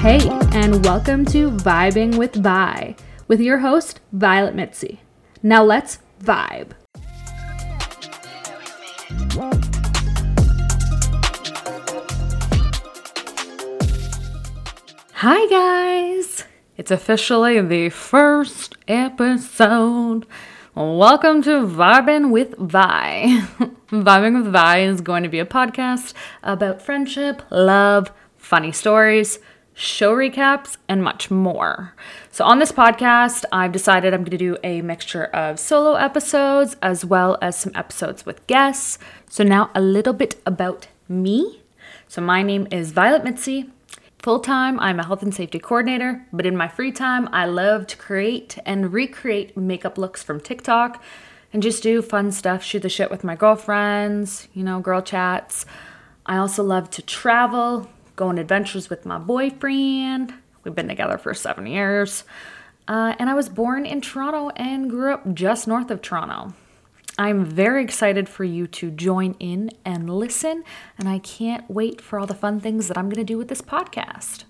and welcome to Vibin with Vii with your host, Violet Mitzi. Now let's vibe. Hi, guys! It's officially the first episode. Welcome to Vibin with Vii. Vibin with Vii is going to be a podcast about friendship, love, funny stories, show recaps, and much more. So, on this podcast, I've decided I'm going to do a mixture of solo episodes as well as some episodes with guests. So, now a little bit about me. So, my name is Violet Mitzi. Full time, I'm a health and safety coordinator, but in my free time, I love to create and recreate makeup looks from TikTok and just do fun stuff, shoot the shit with my girlfriends, you know, girl chats. I also love to travel, go on adventures with my boyfriend. We've been together for seven years. Uh, and I was born in Toronto and grew up just north of Toronto. I'm very excited for you to join in and listen, and I can't wait for all the fun things that I'm going to do with this podcast.